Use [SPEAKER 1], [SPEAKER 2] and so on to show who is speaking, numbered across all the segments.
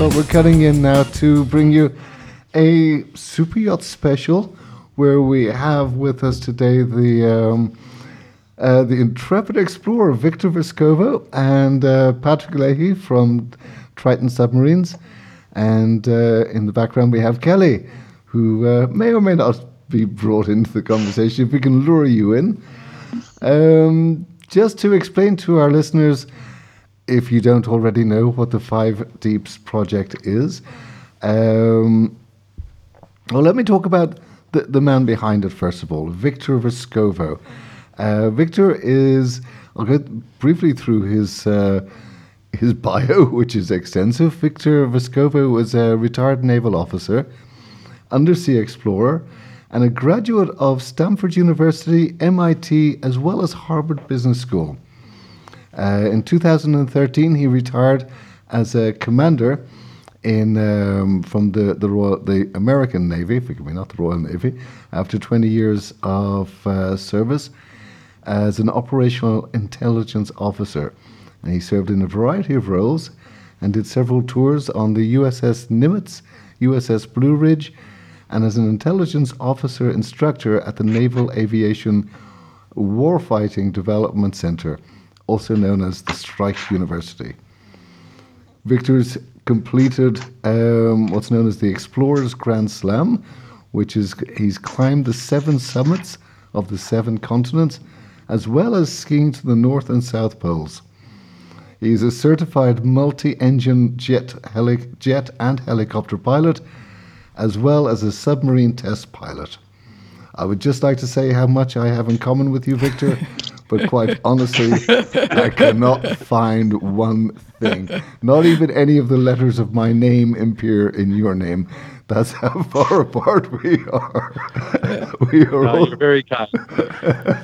[SPEAKER 1] But we're cutting in now to bring you a super yacht special where we have with us today the um, uh, the intrepid explorer Victor Vescovo and uh, Patrick Lahey from Triton Submarines, and uh, in the background we have Kelly, who uh, may or may not be brought into the conversation if we can lure you in. Um, just to explain to our listeners if you don't already know what the Five Deeps project is. Um, well, let me talk about the, the man behind it first of all, Victor Vescovo. Uh, Victor is, I'll go briefly through his. Uh, his bio, which is extensive. Victor Vescovo was a retired naval officer, undersea explorer, and a graduate of Stanford University, MIT, as well as Harvard Business School. Uh, in 2013, he retired as a commander in um, from the the, Royal, the American Navy, forgive me, not the Royal Navy, after 20 years of uh, service as an operational intelligence officer. And he served in a variety of roles and did several tours on the USS Nimitz, USS Blue Ridge, and as an intelligence officer instructor at the Naval Aviation Warfighting Development Center also known as the Strike University. Victor's completed um, what's known as the Explorers Grand Slam, which is he's climbed the seven summits of the seven continents, as well as skiing to the North and South Poles. He's a certified multi-engine jet, heli- jet and helicopter pilot, as well as a submarine test pilot. I would just like to say how much I have in common with you, Victor, but quite honestly, I cannot find one thing. Not even any of the letters of my name appear in your name. That's how far apart we are.
[SPEAKER 2] we are no, all... You're very kind.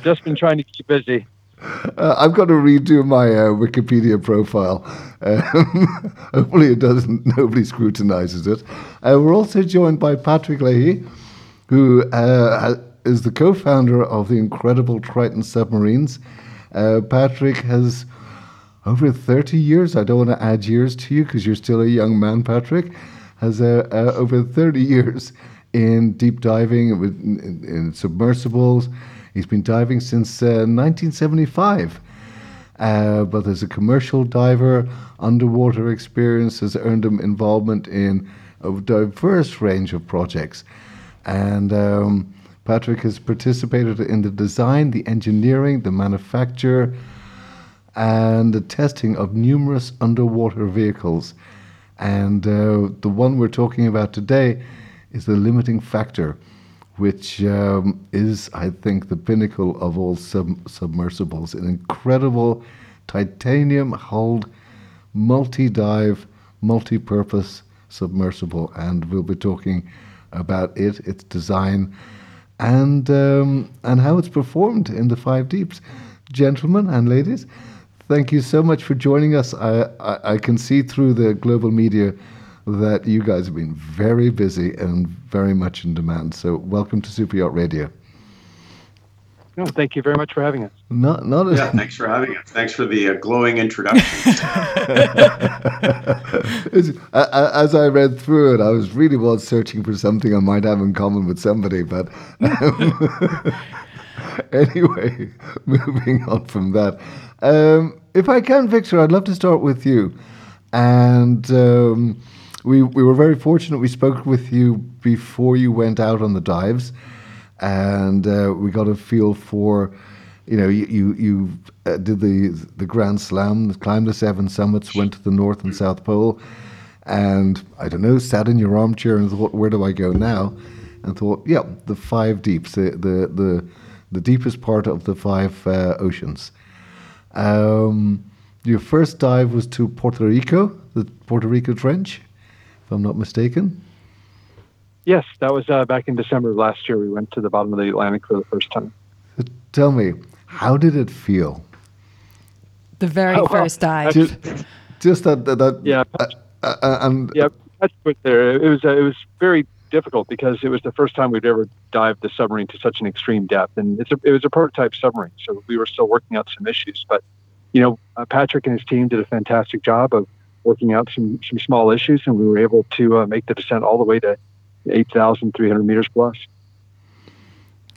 [SPEAKER 2] Just been trying to keep busy.
[SPEAKER 1] Uh, I've got to redo my uh, Wikipedia profile. Um, hopefully, it doesn't. Nobody scrutinizes it. Uh, we're also joined by Patrick Lahey, who uh, is the co-founder of the incredible Triton submarines. Uh, Patrick has over 30 years. I don't want to add years to you because you're still a young man. Patrick has uh, uh, over 30 years in deep diving in, in, submersibles. He's been diving since 1975. Uh, uh, but as a commercial diver, underwater experience has earned him involvement in a diverse range of projects. And um, Patrick has participated in the design, the engineering, the manufacture, and the testing of numerous underwater vehicles. And uh, the one we're talking about today is the limiting factor, which um, is, I think, the pinnacle of all sub- submersibles. An incredible titanium hulled, multi dive, multi purpose submersible. And we'll be talking about it, its design and um, and how it's performed in the five deeps. Gentlemen and ladies, thank you so much for joining us. I, I, I can see through the global media that you guys have been very busy and very much in demand. So welcome to Super Yacht Radio.
[SPEAKER 2] No, thank you very much for having us.
[SPEAKER 1] Not, not
[SPEAKER 3] yeah, thanks for having us. Thanks for the uh, glowing introduction.
[SPEAKER 1] As I read through it, I was really was searching for something I might have in common with somebody, but um, anyway, moving on from that. Um, if I can, Victor, I'd love to start with you. And um, we we were very fortunate. We spoke with you before you went out on the dives and uh, we got a feel for, you know, you you, you uh, did the the Grand Slam, climbed the seven summits, went to the North and South Pole, and I don't know, sat in your armchair and thought, where do I go now? And thought, yeah, the five deeps, the the the, the deepest part of the five uh, oceans. Um, your first dive was to Puerto Rico, the Puerto Rico Trench, if I'm not mistaken.
[SPEAKER 2] Yes, that was uh, back in December of last year. We went to the bottom of the Atlantic for the first time.
[SPEAKER 1] Tell me, how did it feel?
[SPEAKER 4] The very
[SPEAKER 2] Oh, well,
[SPEAKER 4] first dive.
[SPEAKER 1] Just, just that, that, that
[SPEAKER 2] Yeah,
[SPEAKER 1] uh, uh, and
[SPEAKER 2] yeah, that's put there. It was uh, it was very difficult because it was the first time we'd ever dived the submarine to such an extreme depth, and it's a, it was a prototype submarine, so we were still working out some issues. But you know, uh, Patrick and his team did a fantastic job of working out some some small issues, and we were able to uh, make the descent all the way to eight thousand three hundred meters plus.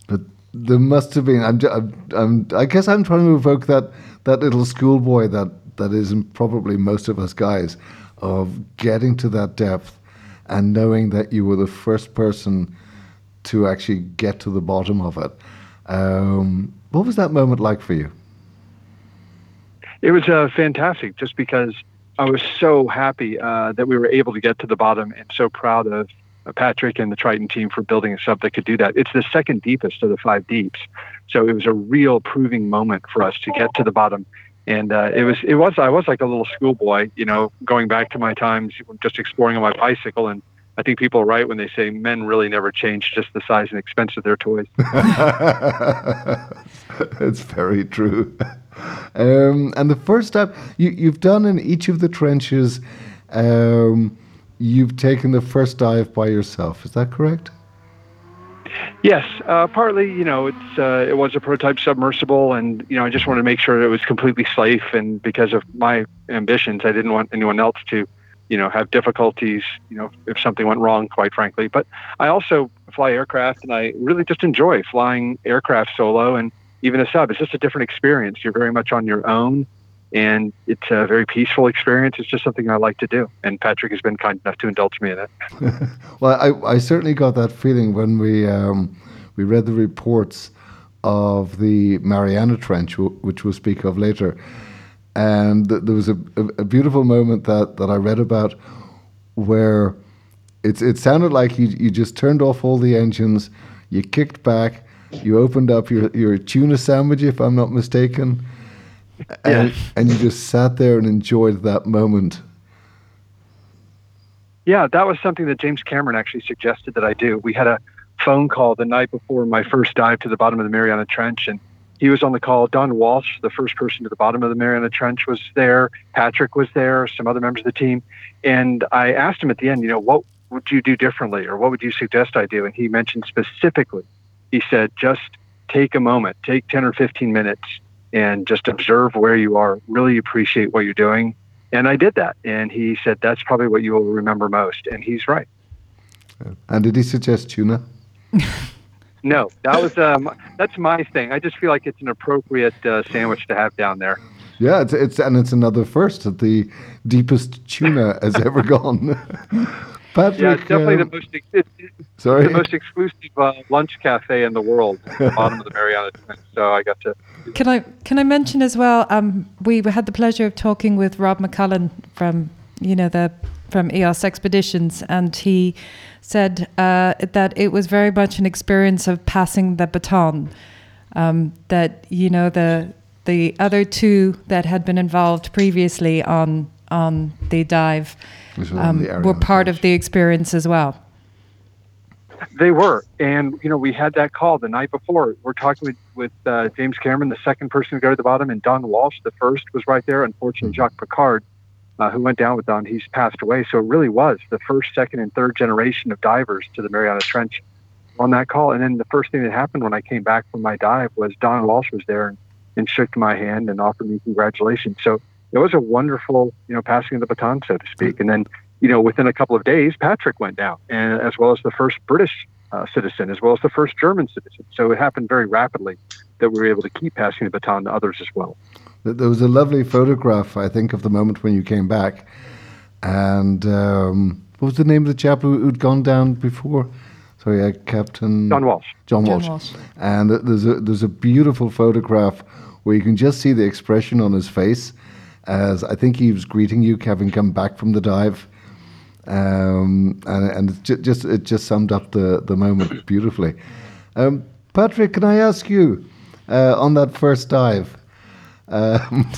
[SPEAKER 1] But there must have been. I'm, I'm, I'm, I guess I'm trying to evoke that that little schoolboy that that is probably most of us guys, of getting to that depth and knowing that you were the first person to actually get to the bottom of it. Um, what was that moment like for you?
[SPEAKER 2] It was uh, fantastic just because I was so happy uh, that we were able to get to the bottom and so proud of Patrick and the Triton team for building a sub that could do that. It's the second deepest of the five deeps. So it was a real proving moment for us to get to the bottom. And uh, it was, it was, I was like a little schoolboy, you know, going back to my times just exploring on my bicycle. And I think people are right when they say men really never change, just the size and expense of their toys.
[SPEAKER 1] it's very true. Um, and the first time you, you've done in each of the trenches, um, you've taken the first dive by yourself. Is that correct?
[SPEAKER 2] Yes, uh, partly. You know, it's uh, it was a prototype submersible, and you know, I just wanted to make sure it was completely safe. And because of my ambitions, I didn't want anyone else to, you know, have difficulties. You know, if something went wrong, quite frankly. But I also fly aircraft, and I really just enjoy flying aircraft solo, and even a sub. It's just a different experience. You're very much on your own, and it's a very peaceful experience. It's just something I like to do. And Patrick has been kind enough to indulge me in it.
[SPEAKER 1] Well, I, I certainly got that feeling when we um, we read the reports of the Mariana Trench, wh- which we'll speak of later. And th- there was a, a, a beautiful moment that, that I read about where it's, it sounded like you, you just turned off all the engines, you kicked back, you opened up your, your tuna sandwich, if I'm not mistaken, and,
[SPEAKER 2] Yes.
[SPEAKER 1] and you just sat there and enjoyed that moment.
[SPEAKER 2] Yeah, that was something that James Cameron actually suggested that I do. We had a phone call the night before my first dive to the bottom of the Mariana Trench, and he was on the call. Don Walsh, the first person to the bottom of the Mariana Trench, was there. Patrick was there, some other members of the team. And I asked him at the end, you know, what would you do differently or what would you suggest I do? And he mentioned specifically, he said, just take a moment, take 10 or 15 minutes and just observe where you are, really appreciate what you're doing. And I did that. And he said, that's probably what you will remember most. And he's right.
[SPEAKER 1] And did he suggest tuna?
[SPEAKER 2] No, that was um, that's my thing. I just feel like it's an appropriate uh, sandwich to have down there.
[SPEAKER 1] Yeah, it's, it's and it's another first that the deepest tuna has ever gone. Patrick,
[SPEAKER 2] Yeah, it's definitely
[SPEAKER 1] um,
[SPEAKER 2] the most ex- it's
[SPEAKER 1] sorry.
[SPEAKER 2] the most exclusive uh, lunch cafe in the world, at the bottom of the Mariana Trench. So I got to.
[SPEAKER 4] Can I can I mention as well? Um, we had the pleasure of talking with Rob McCallum from you know the from EYOS Expeditions, and he said uh, that it was very much an experience of passing the baton. Um, that you know the the other two that had been involved previously on on the dive
[SPEAKER 1] This was on
[SPEAKER 4] um,
[SPEAKER 1] the
[SPEAKER 4] were part of the experience as well.
[SPEAKER 2] They were, and you know, we had that call the night before. We're talking with with uh, James Cameron, the second person to go to the bottom, and Don Walsh, the first, was right there. Unfortunately, Jacques Piccard, uh, who went down with Don, he's passed away. So it really was the first, second, and third generation of divers to the Mariana Trench on that call. And then the first thing that happened when I came back from my dive was Don Walsh was there and, and shook my hand and offered me congratulations. So it was a wonderful, you know, passing of the baton, so to speak. And then, you know, within a couple of days, Patrick went down, and as well as the first British uh, citizen, as well as the first German citizen. So it happened very rapidly that we were able to keep passing the baton to others as well.
[SPEAKER 1] There was a lovely photograph, I think, of the moment when you came back. And um, what was the name of the chap who, who'd gone down before? Sorry, uh, Captain
[SPEAKER 2] John Walsh.
[SPEAKER 1] John
[SPEAKER 4] John
[SPEAKER 1] Walsh.
[SPEAKER 4] Walsh.
[SPEAKER 1] And there's a there's a beautiful photograph where you can just see the expression on his face, as I think he was greeting you, Kevin, come back from the dive. Um, and and it ju- just it just summed up the the moment beautifully. Um, Patrick, can I ask you uh, on that first dive? Um,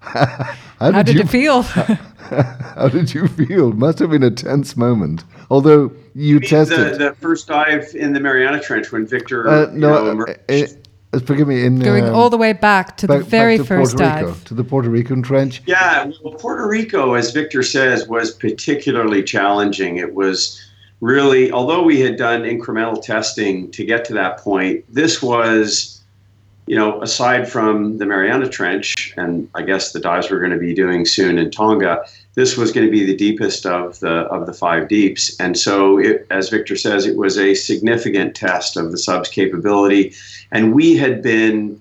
[SPEAKER 1] How,
[SPEAKER 4] How did
[SPEAKER 1] you
[SPEAKER 4] it feel?
[SPEAKER 1] How did you feel? Must have been a tense moment. Although you
[SPEAKER 3] The,
[SPEAKER 1] tested.
[SPEAKER 3] the first dive in the Mariana Trench when Victor,
[SPEAKER 1] uh,
[SPEAKER 3] you
[SPEAKER 1] no,
[SPEAKER 3] know, emerged.
[SPEAKER 1] uh, uh, forgive me. In
[SPEAKER 4] Going
[SPEAKER 1] um,
[SPEAKER 4] all the way back to
[SPEAKER 1] back-
[SPEAKER 4] the very
[SPEAKER 1] to
[SPEAKER 4] first
[SPEAKER 1] Puerto Rico,
[SPEAKER 4] dive.
[SPEAKER 1] to the Puerto Rican trench.
[SPEAKER 3] Yeah, well, Puerto Rico, as Victor says, was particularly challenging. It was really, although we had done incremental testing to get to that point, this was, you know, aside from the Mariana Trench, and I guess the dives we're going to be doing soon in Tonga, this was going to be the deepest of the of the five deeps. And so, it, as Victor says, it was a significant test of the sub's capability, and we had been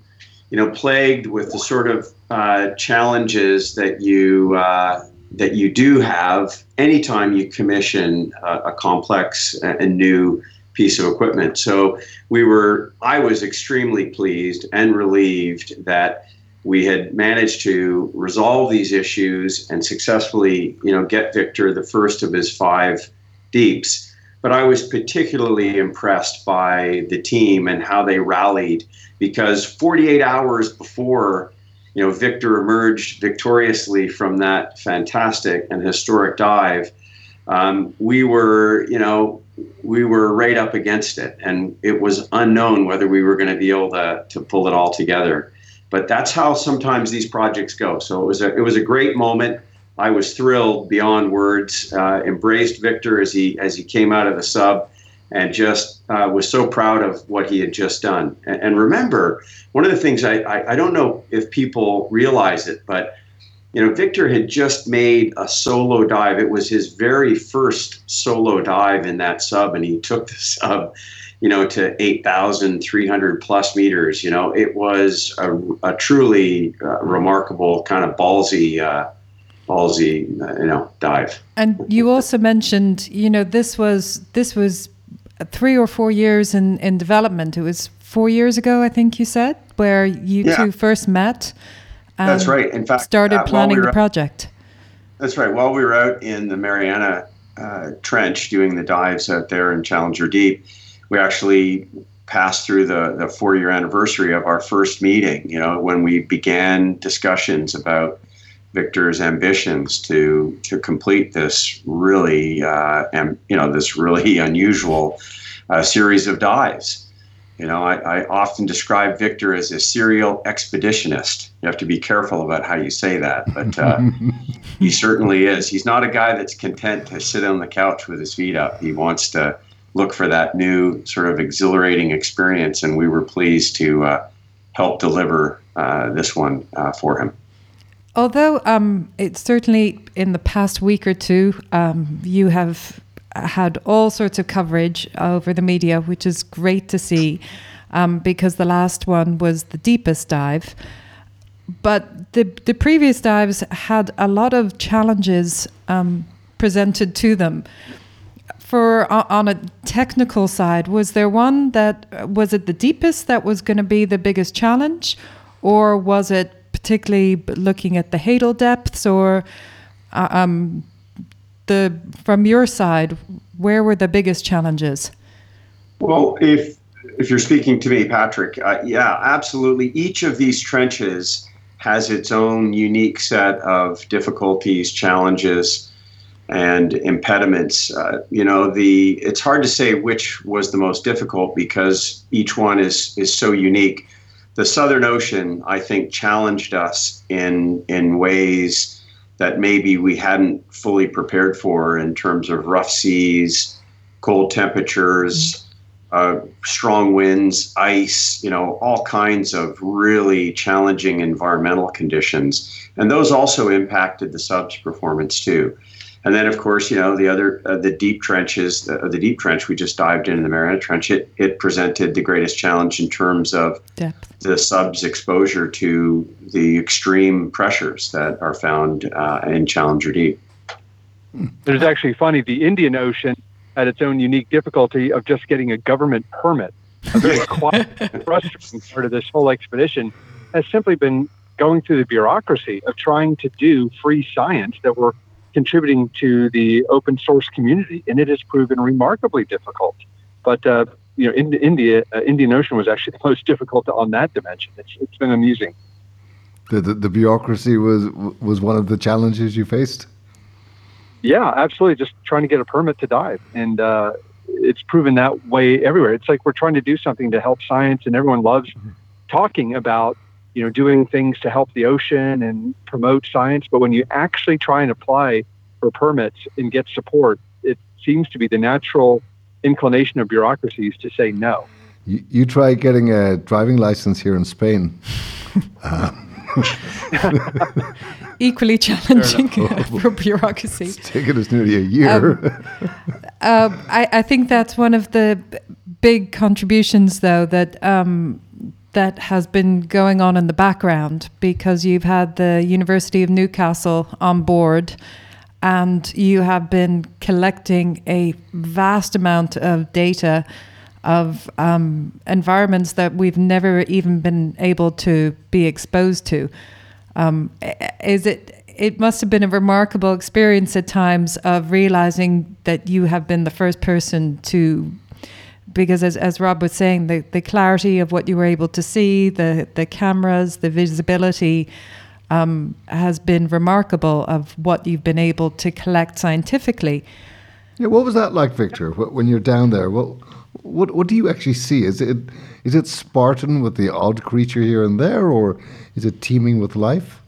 [SPEAKER 3] you know, plagued with the sort of uh, challenges that you uh, that you do have anytime you commission a, a complex and new piece of equipment. So we were, I was extremely pleased and relieved that we had managed to resolve these issues and successfully, you know, get Victor the first of his five deeps. But I was particularly impressed by the team and how they rallied because 48 hours before you know Victor emerged victoriously from that fantastic and historic dive, um, we were you know we were right up against it, and it was unknown whether we were going to be able to to pull it all together. But that's how sometimes these projects go. So it was a it was a great moment. I was thrilled beyond words. Uh, embraced Victor as he as he came out of the sub and just uh, was so proud of what he had just done. And, and remember, one of the things I, I, I, don't know if people realize it, but you know, Victor had just made a solo dive. It was his very first solo dive in that sub, and he took the sub, you know, to 8,300 plus meters. You know, it was a, a truly uh, remarkable kind of ballsy. Uh, ballsy, you know, dive.
[SPEAKER 4] And you also mentioned, you know, this was this was three or four years in, in development. It was four years ago, I think you said, where you
[SPEAKER 3] Yeah.
[SPEAKER 4] two first met. and
[SPEAKER 3] That's right. In fact,
[SPEAKER 4] started
[SPEAKER 3] uh,
[SPEAKER 4] planning
[SPEAKER 3] we
[SPEAKER 4] the project.
[SPEAKER 3] That's right. While we were out in the Mariana uh, Trench doing the dives out there in Challenger Deep, we actually passed through the, the four year anniversary of our first meeting, you know, when we began discussions about Victor's ambitions to to complete this really, uh, am, you know, this really unusual uh, series of dives. You know, I, I often describe Victor as a serial expeditionist. You have to be careful about how you say that, but uh, he certainly is. He's not a guy that's content to sit on the couch with his feet up. He wants to look for that new sort of exhilarating experience, and we were pleased to uh, help deliver uh, this one uh, for him.
[SPEAKER 4] Although um, it's certainly in the past week or two, um, you have had all sorts of coverage over the media, which is great to see, um, because the last one was the deepest dive. But the the previous dives had a lot of challenges um, presented to them. For o- on a technical side, was there one that was it the deepest that was going to be the biggest challenge, or was it particularly looking at the hadal depths, or uh, um, the from your side, where were the biggest challenges?
[SPEAKER 3] Well, if if you're speaking to me, Patrick, uh, yeah, absolutely. Each of these trenches has its own unique set of difficulties, challenges, and impediments. Uh, you know, the it's hard to say which was the most difficult because each one is is so unique. The Southern Ocean, I think, challenged us in in ways that maybe we hadn't fully prepared for in terms of rough seas, cold temperatures, uh, strong winds, ice, you know, all kinds of really challenging environmental conditions. And those also impacted the sub's performance too. And then, of course, you know, the other, uh, the deep trenches, uh, the deep trench we just dived in, the Mariana Trench, it, it presented the greatest challenge in terms of
[SPEAKER 4] Depth.
[SPEAKER 3] the sub's exposure to the extreme pressures that are found uh, in Challenger Deep.
[SPEAKER 2] There's actually funny. The Indian Ocean had its own unique difficulty of just getting a government permit. A very quiet, frustrating part of this whole expedition has simply been going through the bureaucracy of trying to do free science that we're contributing to the open source community, and it has proven remarkably difficult. But uh, you know, in India, uh, Indian Ocean was actually the most difficult on that dimension. It's, it's been amusing.
[SPEAKER 1] The, the, the bureaucracy was was one of the challenges you faced.
[SPEAKER 2] Yeah, absolutely. Just trying to get a permit to dive, and uh, it's proven that way everywhere. It's like we're trying to do something to help science, and everyone loves talking about you know doing things to help the ocean and promote science. But when you actually try and apply for permits and get support, it seems to be the natural inclination of bureaucracies to say no.
[SPEAKER 1] You, you try getting a driving license here in Spain.
[SPEAKER 4] uh, Equally challenging for bureaucracy.
[SPEAKER 1] It's taken us nearly a year. Um,
[SPEAKER 4] uh, I, I, think that's one of the big contributions, though, that um, that has been going on in the background because you've had the University of Newcastle on board and you have been collecting a vast amount of data of um, environments that we've never even been able to be exposed to. Um, is it? It must have been a remarkable experience at times of realizing that you have been the first person to, because as, as Rob was saying, the, the clarity of what you were able to see, the the cameras, the visibility, um, has been remarkable of what you've been able to collect scientifically.
[SPEAKER 1] Yeah, what was that like, Victor? When you're down there, what what what do you actually see? Is it is it Spartan with the odd creature here and there, or is it teeming with life?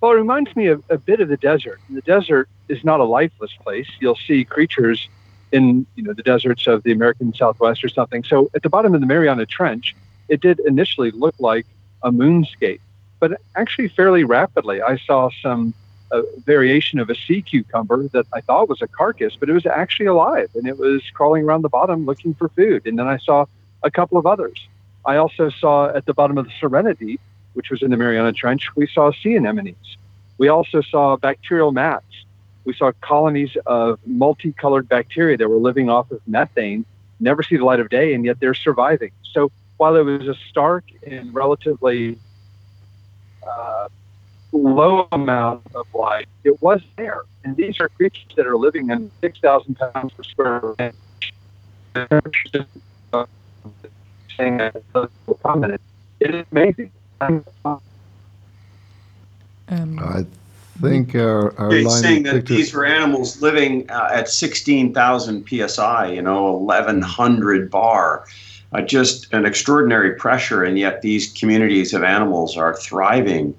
[SPEAKER 2] Well, it reminds me of a bit of the desert. The desert is not a lifeless place. You'll see creatures in you know the deserts of the American Southwest or something. So at the bottom of the Mariana Trench, it did initially look like a moonscape but actually, fairly rapidly, I saw some uh, variation of a sea cucumber that I thought was a carcass, but it was actually alive and it was crawling around the bottom looking for food. And then I saw a couple of others. I also saw at the bottom of the Serenity, which was in the Mariana Trench, we saw sea anemones. We also saw bacterial mats. We saw colonies of multicolored bacteria that were living off of methane, never see the light of day, and yet they're surviving. So while it was a stark and relatively uh, low amount of light, it was there. And these are creatures that are living in 6,000 pounds per square inch. Saying that it is amazing. Um,
[SPEAKER 1] I think our, our
[SPEAKER 3] line saying that these were animals living uh, at 16,000 psi, you know, 1,100 bar uh, just an extraordinary pressure, and yet these communities of animals are thriving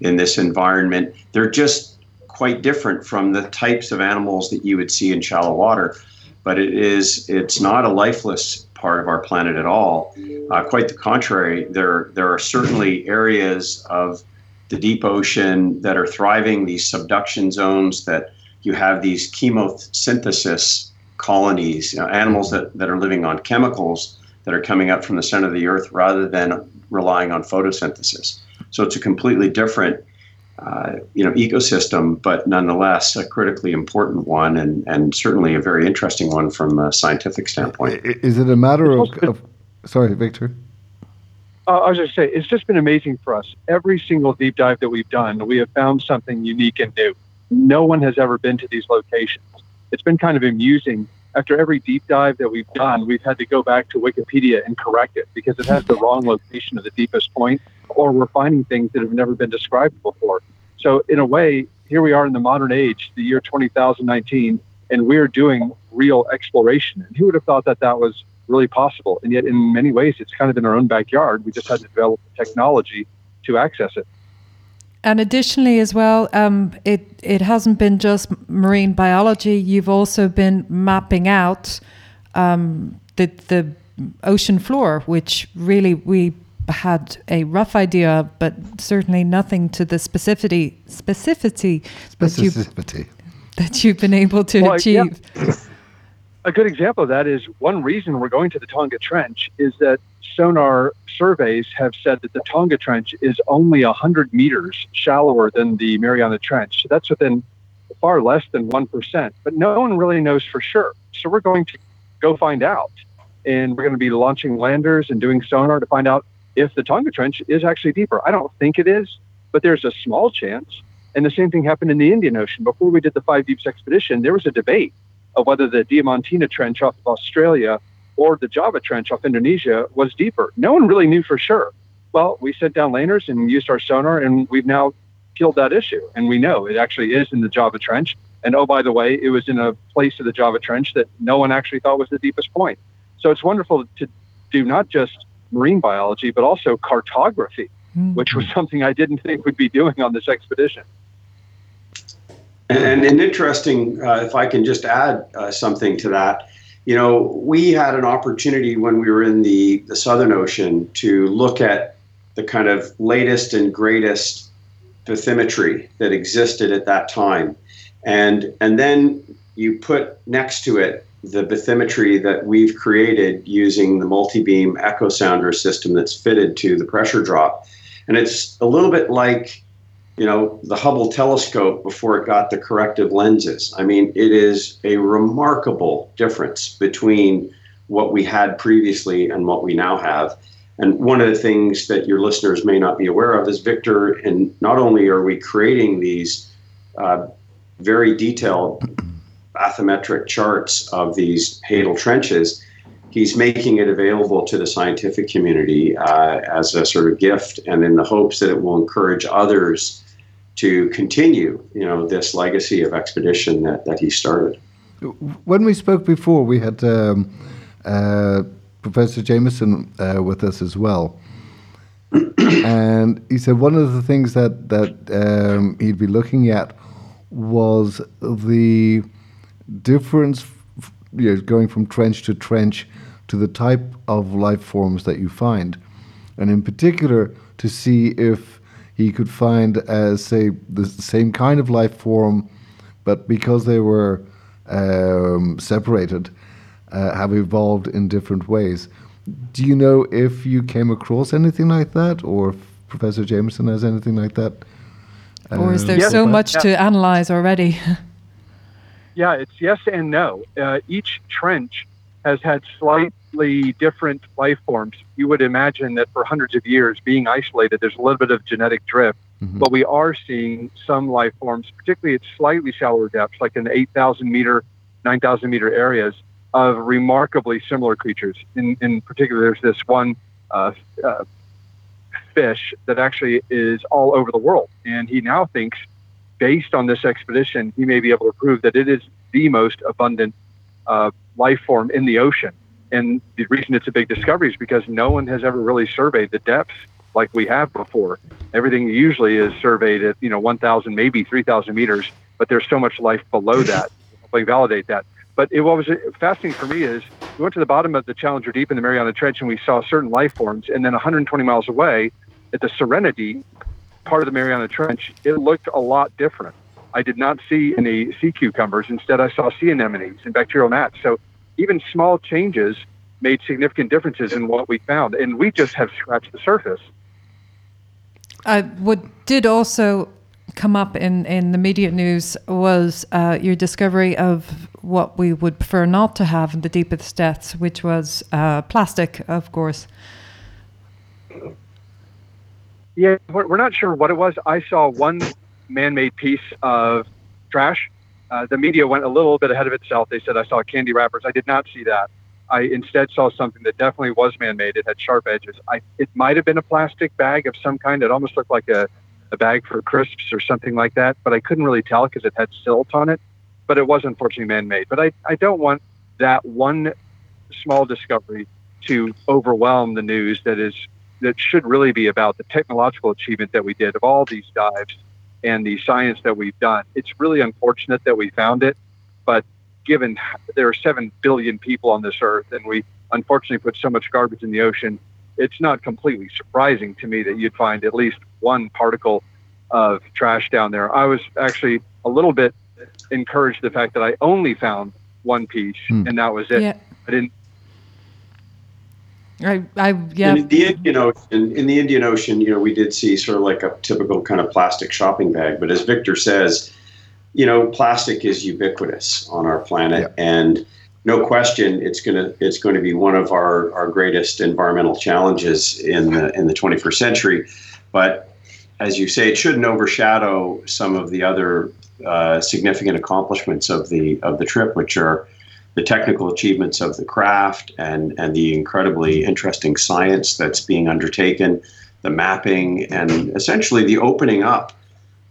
[SPEAKER 3] in this environment. They're just quite different from the types of animals that you would see in shallow water, but it is it's not a lifeless part of our planet at all. Uh, quite the contrary. There there are certainly areas of the deep ocean that are thriving. These subduction zones that you have these chemosynthesis colonies, you know, animals that, that are living on chemicals that are coming up from the center of the earth rather than relying on photosynthesis. So it's a completely different uh, you know, ecosystem, but nonetheless a critically important one, and, and certainly a very interesting one from a scientific standpoint.
[SPEAKER 1] Is it a matter of, of sorry, Victor?
[SPEAKER 2] Uh, I was to say it's just been amazing for us. Every single deep dive that we've done, we have found something unique and new. No one has ever been to these locations. It's been kind of amusing after every deep dive that we've done, we've had to go back to Wikipedia and correct it because it has the wrong location of the deepest point, or we're finding things that have never been described before. So, in a way, here we are in the modern age, the year 2019, and we're doing real exploration. And who would have thought that that was really possible? And yet, in many ways, it's kind of in our own backyard. We just had to develop the technology to access it.
[SPEAKER 4] And additionally, as well, um, it it hasn't been just marine biology. You've also been mapping out um, the the ocean floor, which really we had a rough idea, but certainly nothing to the specificity specificity
[SPEAKER 1] specificity
[SPEAKER 4] that, you, have been able to well, achieve.
[SPEAKER 2] Yeah. A good example of that is one reason we're going to the Tonga Trench is that sonar surveys have said that the Tonga Trench is only 100 meters shallower than the Mariana Trench. So that's within far less than 1%. But no one really knows for sure. So we're going to go find out. And we're going to be launching landers and doing sonar to find out if the Tonga Trench is actually deeper. I don't think it is, but there's a small chance. And the same thing happened in the Indian Ocean. Before we did the Five Deeps expedition, there was a debate of whether the Diamantina Trench off of Australia or the Java Trench off Indonesia was deeper. No one really knew for sure. Well, we sent down landers and used our sonar, and we've now killed that issue. And we know it actually is in the Java Trench. And oh, by the way, it was in a place of the Java Trench that no one actually thought was the deepest point. So it's wonderful to do not just marine biology, but also cartography, mm-hmm. which was something I didn't think we'd be doing on this expedition.
[SPEAKER 3] And, and interesting, uh, if I can just add uh, something to that, you know, we had an opportunity when we were in the, the Southern Ocean to look at the kind of latest and greatest bathymetry that existed at that time. And, and then you put next to it the bathymetry that we've created using the multi-beam echo sounder system that's fitted to the pressure drop. And it's a little bit like, you know, the Hubble telescope before it got the corrective lenses. I mean, it is a remarkable difference between what we had previously and what we now have. And one of the things that your listeners may not be aware of is Victor, and not only are we creating these uh, very detailed bathymetric charts of these hadal trenches, he's making it available to the scientific community uh, as a sort of gift and in the hopes that it will encourage others to continue, you know, this legacy of expedition that, that he started.
[SPEAKER 1] When we spoke before, we had um, uh, Professor Jamieson uh, with us as well. and he said one of the things that, that um, he'd be looking at was the difference you know, going from trench to trench to the type of life forms that you find. And in particular, to see if he could find, uh, say, the same kind of life form, but because they were um, separated, uh, have evolved in different ways. Do you know if you came across anything like that, or Professor Jamieson has anything like that?
[SPEAKER 4] Or is there uh, so much yeah. to analyze already?
[SPEAKER 2] yeah, it's yes and no. Uh, each trench has had different life forms. You would imagine that for hundreds of years, being isolated, there's a little bit of genetic drift. Mm-hmm. But we are seeing some life forms, particularly at slightly shallower depths, like in the 8,000 meter, 9,000 meter areas, of remarkably similar creatures. In, in particular, there's this one uh, uh, fish that actually is all over the world. And he now thinks based on this expedition, he may be able to prove that it is the most abundant uh, life form in the ocean. And the reason it's a big discovery is because no one has ever really surveyed the depths like we have before. Everything usually is surveyed at you know 1,000, maybe 3,000 meters, but there's so much life below that. We validate that. But it, what was fascinating for me is we went to the bottom of the Challenger Deep in the Mariana Trench and we saw certain life forms, and then 120 miles away at the Serenity, part of the Mariana Trench, it looked a lot different. I did not see any sea cucumbers. Instead, I saw sea anemones and bacterial mats. So even small changes made significant differences in what we found, and we just have scratched the surface.
[SPEAKER 4] Uh, what did also come up in, in the media news was uh, your discovery of what we would prefer not to have in the deepest depths, which was uh, plastic, of course.
[SPEAKER 2] Yeah, we're not sure what it was. I saw one man-made piece of trash. Uh, the media went a little bit ahead of itself. They said I saw candy wrappers. I did not see that. I instead saw something that definitely was man-made. It had sharp edges. I, it might have been a plastic bag of some kind. It almost looked like a, a bag for crisps or something like that, but I couldn't really tell because it had silt on it. But it was unfortunately man-made. But I, I don't want that one small discovery to overwhelm the news that is that should really be about the technological achievement that we did of all these dives and the science that we've done. It's really unfortunate that we found it, but given there are 7 billion people on this earth and we unfortunately put so much garbage in the ocean, it's not completely surprising to me that you'd find at least one particle of trash down there. I was actually a little bit encouraged the fact that I only found one piece hmm. and that was it. Yeah. I didn't
[SPEAKER 4] I, I yeah.
[SPEAKER 3] In the Indian Ocean, in the Indian Ocean, you know, we did see sort of like a typical kind of plastic shopping bag. But as Victor says, you know, plastic is ubiquitous on our planet, yeah. and no question, it's gonna it's going to be one of our, our greatest environmental challenges in the in the 21st century. But as you say, it shouldn't overshadow some of the other uh, significant accomplishments of the of the trip, which are the technical achievements of the craft and, and the incredibly interesting science that's being undertaken, the mapping, and essentially the opening up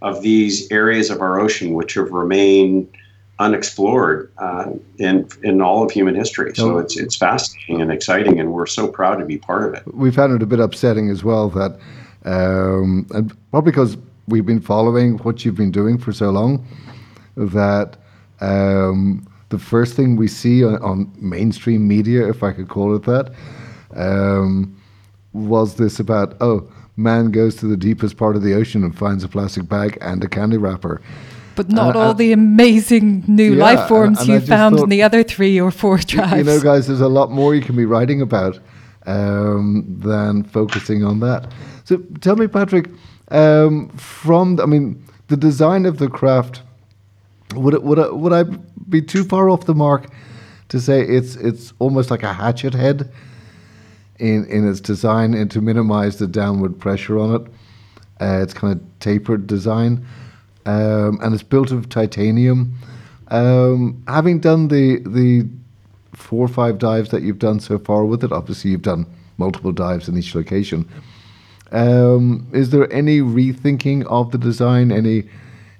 [SPEAKER 3] of these areas of our ocean which have remained unexplored uh, in in all of human history. So it's it's fascinating and exciting, and we're so proud to be part of it.
[SPEAKER 1] we found it a bit upsetting as well that, um, and probably because we've been following what you've been doing for so long, that um, the first thing we see on, on mainstream media, if I could call it that, um, was this about oh, man goes to the deepest part of the ocean and finds a plastic bag and a candy wrapper.
[SPEAKER 4] But not all the amazing new
[SPEAKER 1] Yeah,
[SPEAKER 4] life forms
[SPEAKER 1] and I
[SPEAKER 4] you found in the other three or four drives.
[SPEAKER 1] You know, guys, there's a lot more you can be writing about um, than focusing on that. So tell me, Patrick, um, from, I mean, the design of the craft, would, it, would, I, would I be too far off the mark to say it's, it's almost like a hatchet head in, in its design and to minimize the downward pressure on it? Uh, it's kind of tapered design, um, and it's built of titanium. Um, having done the the four or five dives that you've done so far with it, obviously you've done multiple dives in each location. Um, is there any rethinking of the design? Any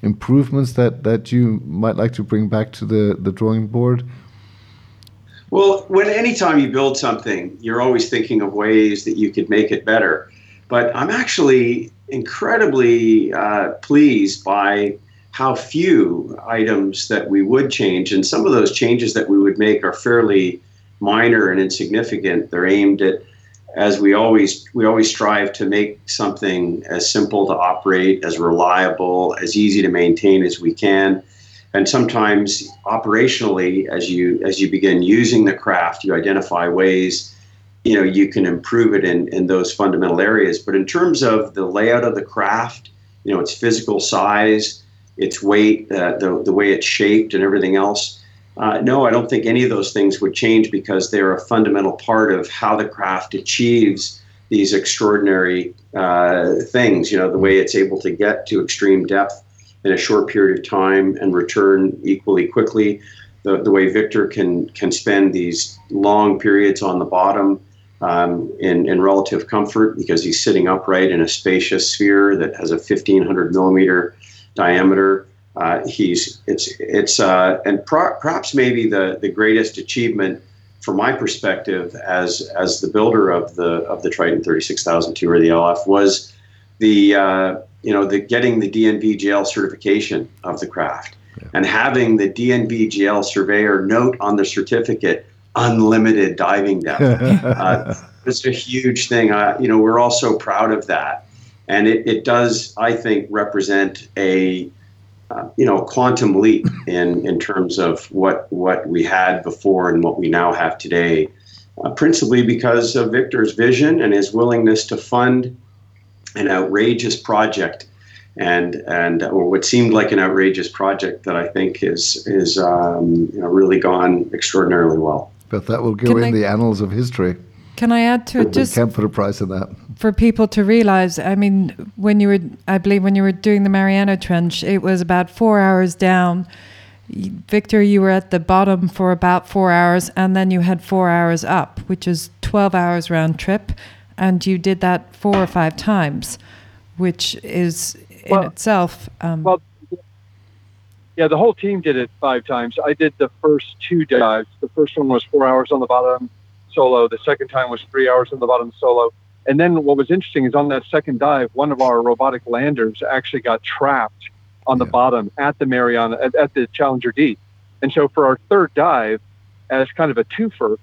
[SPEAKER 1] improvements that, that you might like to bring back to the, the drawing board?
[SPEAKER 3] Well, when anytime you build something, you're always thinking of ways that you could make it better. But I'm actually incredibly uh, pleased by how few items that we would change, and some of those changes that we would make are fairly minor and insignificant. They're aimed at, as we always we always strive to make something as simple to operate, as reliable, as easy to maintain as we can. And sometimes operationally as you as you begin using the craft you identify ways you know you can improve it in in those fundamental areas. But in terms of the layout of the craft you know its physical size its weight uh, the, the way it's shaped and everything else uh, no i don't think any of those things would change because they're a fundamental part of how the craft achieves these extraordinary uh, things you know the way it's able to get to extreme depth in a short period of time and return equally quickly. The, the way Victor can can spend these long periods on the bottom um, in, in relative comfort because he's sitting upright in a spacious sphere that has a 1500 millimeter diameter. Uh, he's it's it's uh, and pro- perhaps maybe the the greatest achievement from my perspective as as the builder of the of the Triton 36002 or the LF was the uh, you know the getting the DNVGL certification of the craft and having the DNVGL surveyor note on the certificate unlimited diving depth. uh, it's a huge thing. Uh, you know we're all so proud of that, and it, it does I think represent a uh, you know quantum leap in in terms of what what we had before and what we now have today. Uh, principally because of Victor's vision and his willingness to fund an outrageous project and and or what seemed like an outrageous project that I think is is um, you know, really gone extraordinarily well.
[SPEAKER 1] But that will go
[SPEAKER 4] Can
[SPEAKER 1] in
[SPEAKER 4] I-
[SPEAKER 1] the annals of history.
[SPEAKER 4] Can I add to it
[SPEAKER 1] We
[SPEAKER 4] just
[SPEAKER 1] can't put a price on that.
[SPEAKER 4] For people to realize? I mean, when you were, I believe, when you were doing the Mariana Trench, it was about four hours down. Victor, you were at the bottom for about four hours, and then you had four hours up, which is 12 hours round trip. And you did that four or five times, which is in
[SPEAKER 2] Well-
[SPEAKER 4] itself. Um,
[SPEAKER 2] Well, yeah, the whole team did it five times. I did the first two dives. The first one was four hours on the bottom solo. The second time was three hours on the bottom solo. And then what was interesting is on that second dive, one of our robotic landers actually got trapped on the
[SPEAKER 1] Yeah.
[SPEAKER 2] bottom at the Mariana, at, at the Challenger Deep. And so for our third dive, as kind of a twofer,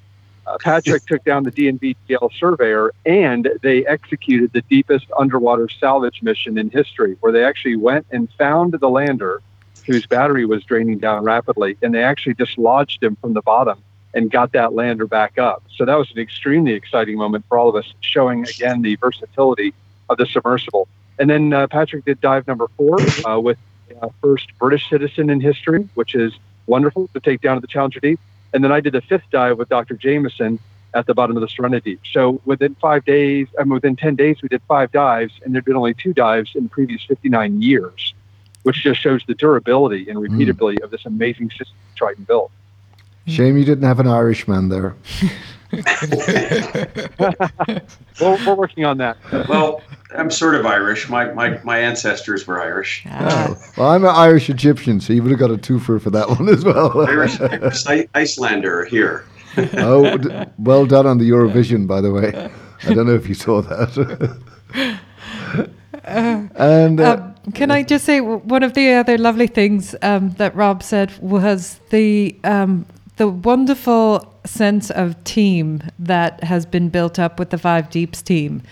[SPEAKER 2] uh, Patrick took down the DNVGL surveyor and they executed the deepest underwater salvage mission in history, where they actually went and found the lander whose battery was draining down rapidly, and they actually dislodged him from the bottom and got that lander back up. So that was an extremely exciting moment for all of us, showing again the versatility of the submersible. And then uh, Patrick did dive number four uh, with uh, first British citizen in history, which is wonderful to take down to the Challenger Deep. And then I did the fifth dive with Dr. Jamieson at the bottom of the Serenity. So within five days, I mean, within 10 days, we did five dives, and there'd been only two dives in the previous 59 years, which just shows the durability and repeatability of this amazing system Triton built.
[SPEAKER 1] Shame you didn't have an Irishman there.
[SPEAKER 2] well, we're working on that.
[SPEAKER 3] Well, I'm sort of Irish. My, my, my ancestors were Irish.
[SPEAKER 1] Oh. Well, I'm an Irish Egyptian, so you would have got a twofer for that one as well.
[SPEAKER 3] Irish, Irish Icelander here.
[SPEAKER 1] oh, well done on the Eurovision, by the way. I don't know if you saw that. and uh,
[SPEAKER 4] Um, can I just say one of the other lovely things um, that Rob said was the um, the wonderful sense of team that has been built up with the Five Deeps team.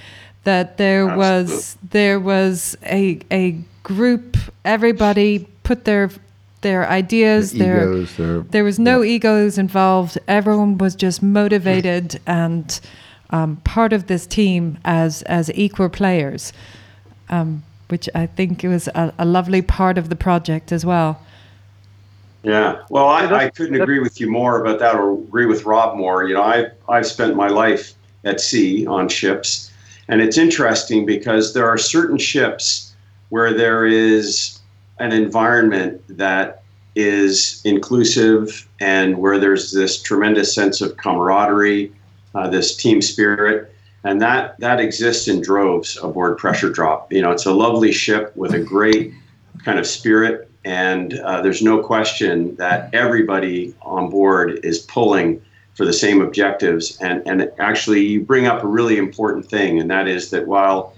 [SPEAKER 4] That there was there was a a group. Everybody put their their ideas, their
[SPEAKER 1] egos, their,
[SPEAKER 4] there was no egos involved. Everyone was just motivated and um, part of this team as as equal players, um, which I think it was a, a lovely part of the project as well.
[SPEAKER 3] Yeah, well, I, I couldn't agree with you more about that, or agree with Rob more. You know, I've I've spent my life at sea on ships, and it's interesting because there are certain ships where there is an environment that is inclusive and where there's this tremendous sense of camaraderie, uh, this team spirit, and that that exists in droves aboard Pressure Drop. You know, it's a lovely ship with a great kind of spirit and uh, there's no question that everybody on board is pulling for the same objectives. And and actually, you bring up a really important thing, and that is that while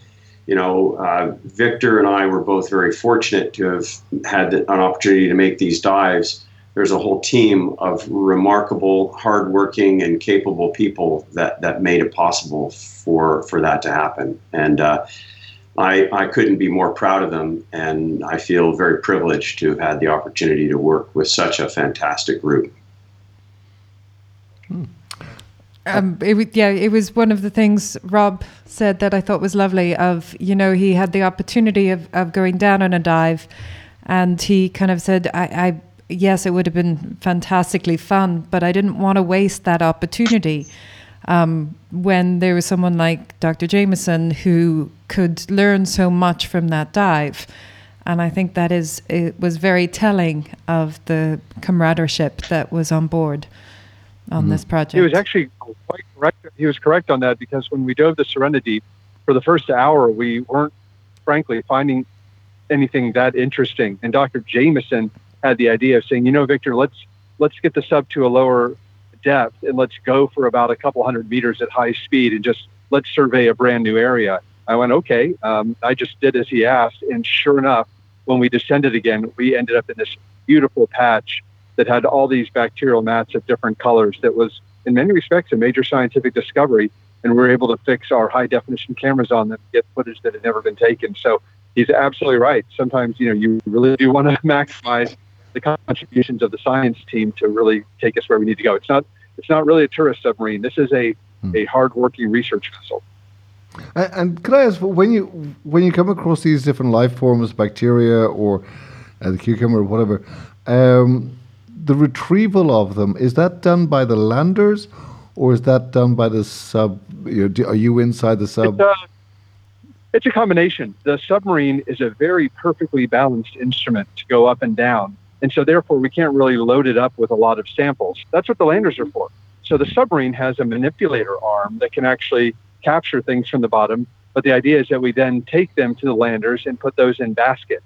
[SPEAKER 3] you know uh, Victor and I were both very fortunate to have had an opportunity to make these dives. There's a whole team of remarkable, hardworking, and capable people that, that made it possible for for that to happen. And uh, I, I couldn't be more proud of them, and I feel very privileged to have had the opportunity to work with such a fantastic group.
[SPEAKER 4] Um, it, yeah, it was one of the things Rob said that I thought was lovely. Of you know, he had the opportunity of, of going down on a dive, and he kind of said, I, "I yes, it would have been fantastically fun, but I didn't want to waste that opportunity." Um, when there was someone like Dr. Jamieson who could learn so much from that dive, and I think that is it was very telling of the camaraderie that was on board on this project.
[SPEAKER 2] He was actually quite correct. He was correct on that because when we dove the Serenity, for the first hour, we weren't, frankly, finding anything that interesting. And Dr. Jamieson had the idea of saying, you know, Victor, let's let's get the sub to a lower depth and let's go for about a couple hundred meters at high speed and just let's survey a brand new area. I went, okay. Um, I just did as he asked, and sure enough, when we descended again, we ended up in this beautiful patch that had all these bacterial mats of different colors. That was, in many respects, a major scientific discovery, and we were able to fix our high definition cameras on them, get footage that had never been taken. So he's absolutely right. Sometimes, you know, you really do want to maximize the contributions of the science team to really take us where we need to go. It's not, it's not really a tourist submarine. This is a, a hardworking research vessel.
[SPEAKER 1] And, and could I ask, when you when you come across these different life forms, bacteria or uh, the cucumber or whatever, um, the retrieval of them is that done by the landers, or is that done by the sub? You know, are you inside the sub?
[SPEAKER 2] It's a, it's a combination. The submarine is a very perfectly balanced instrument to go up and down. And so, therefore, we can't really load it up with a lot of samples. That's what the landers are for. So, the submarine has a manipulator arm that can actually capture things from the bottom. But the idea is that we then take them to the landers and put those in baskets.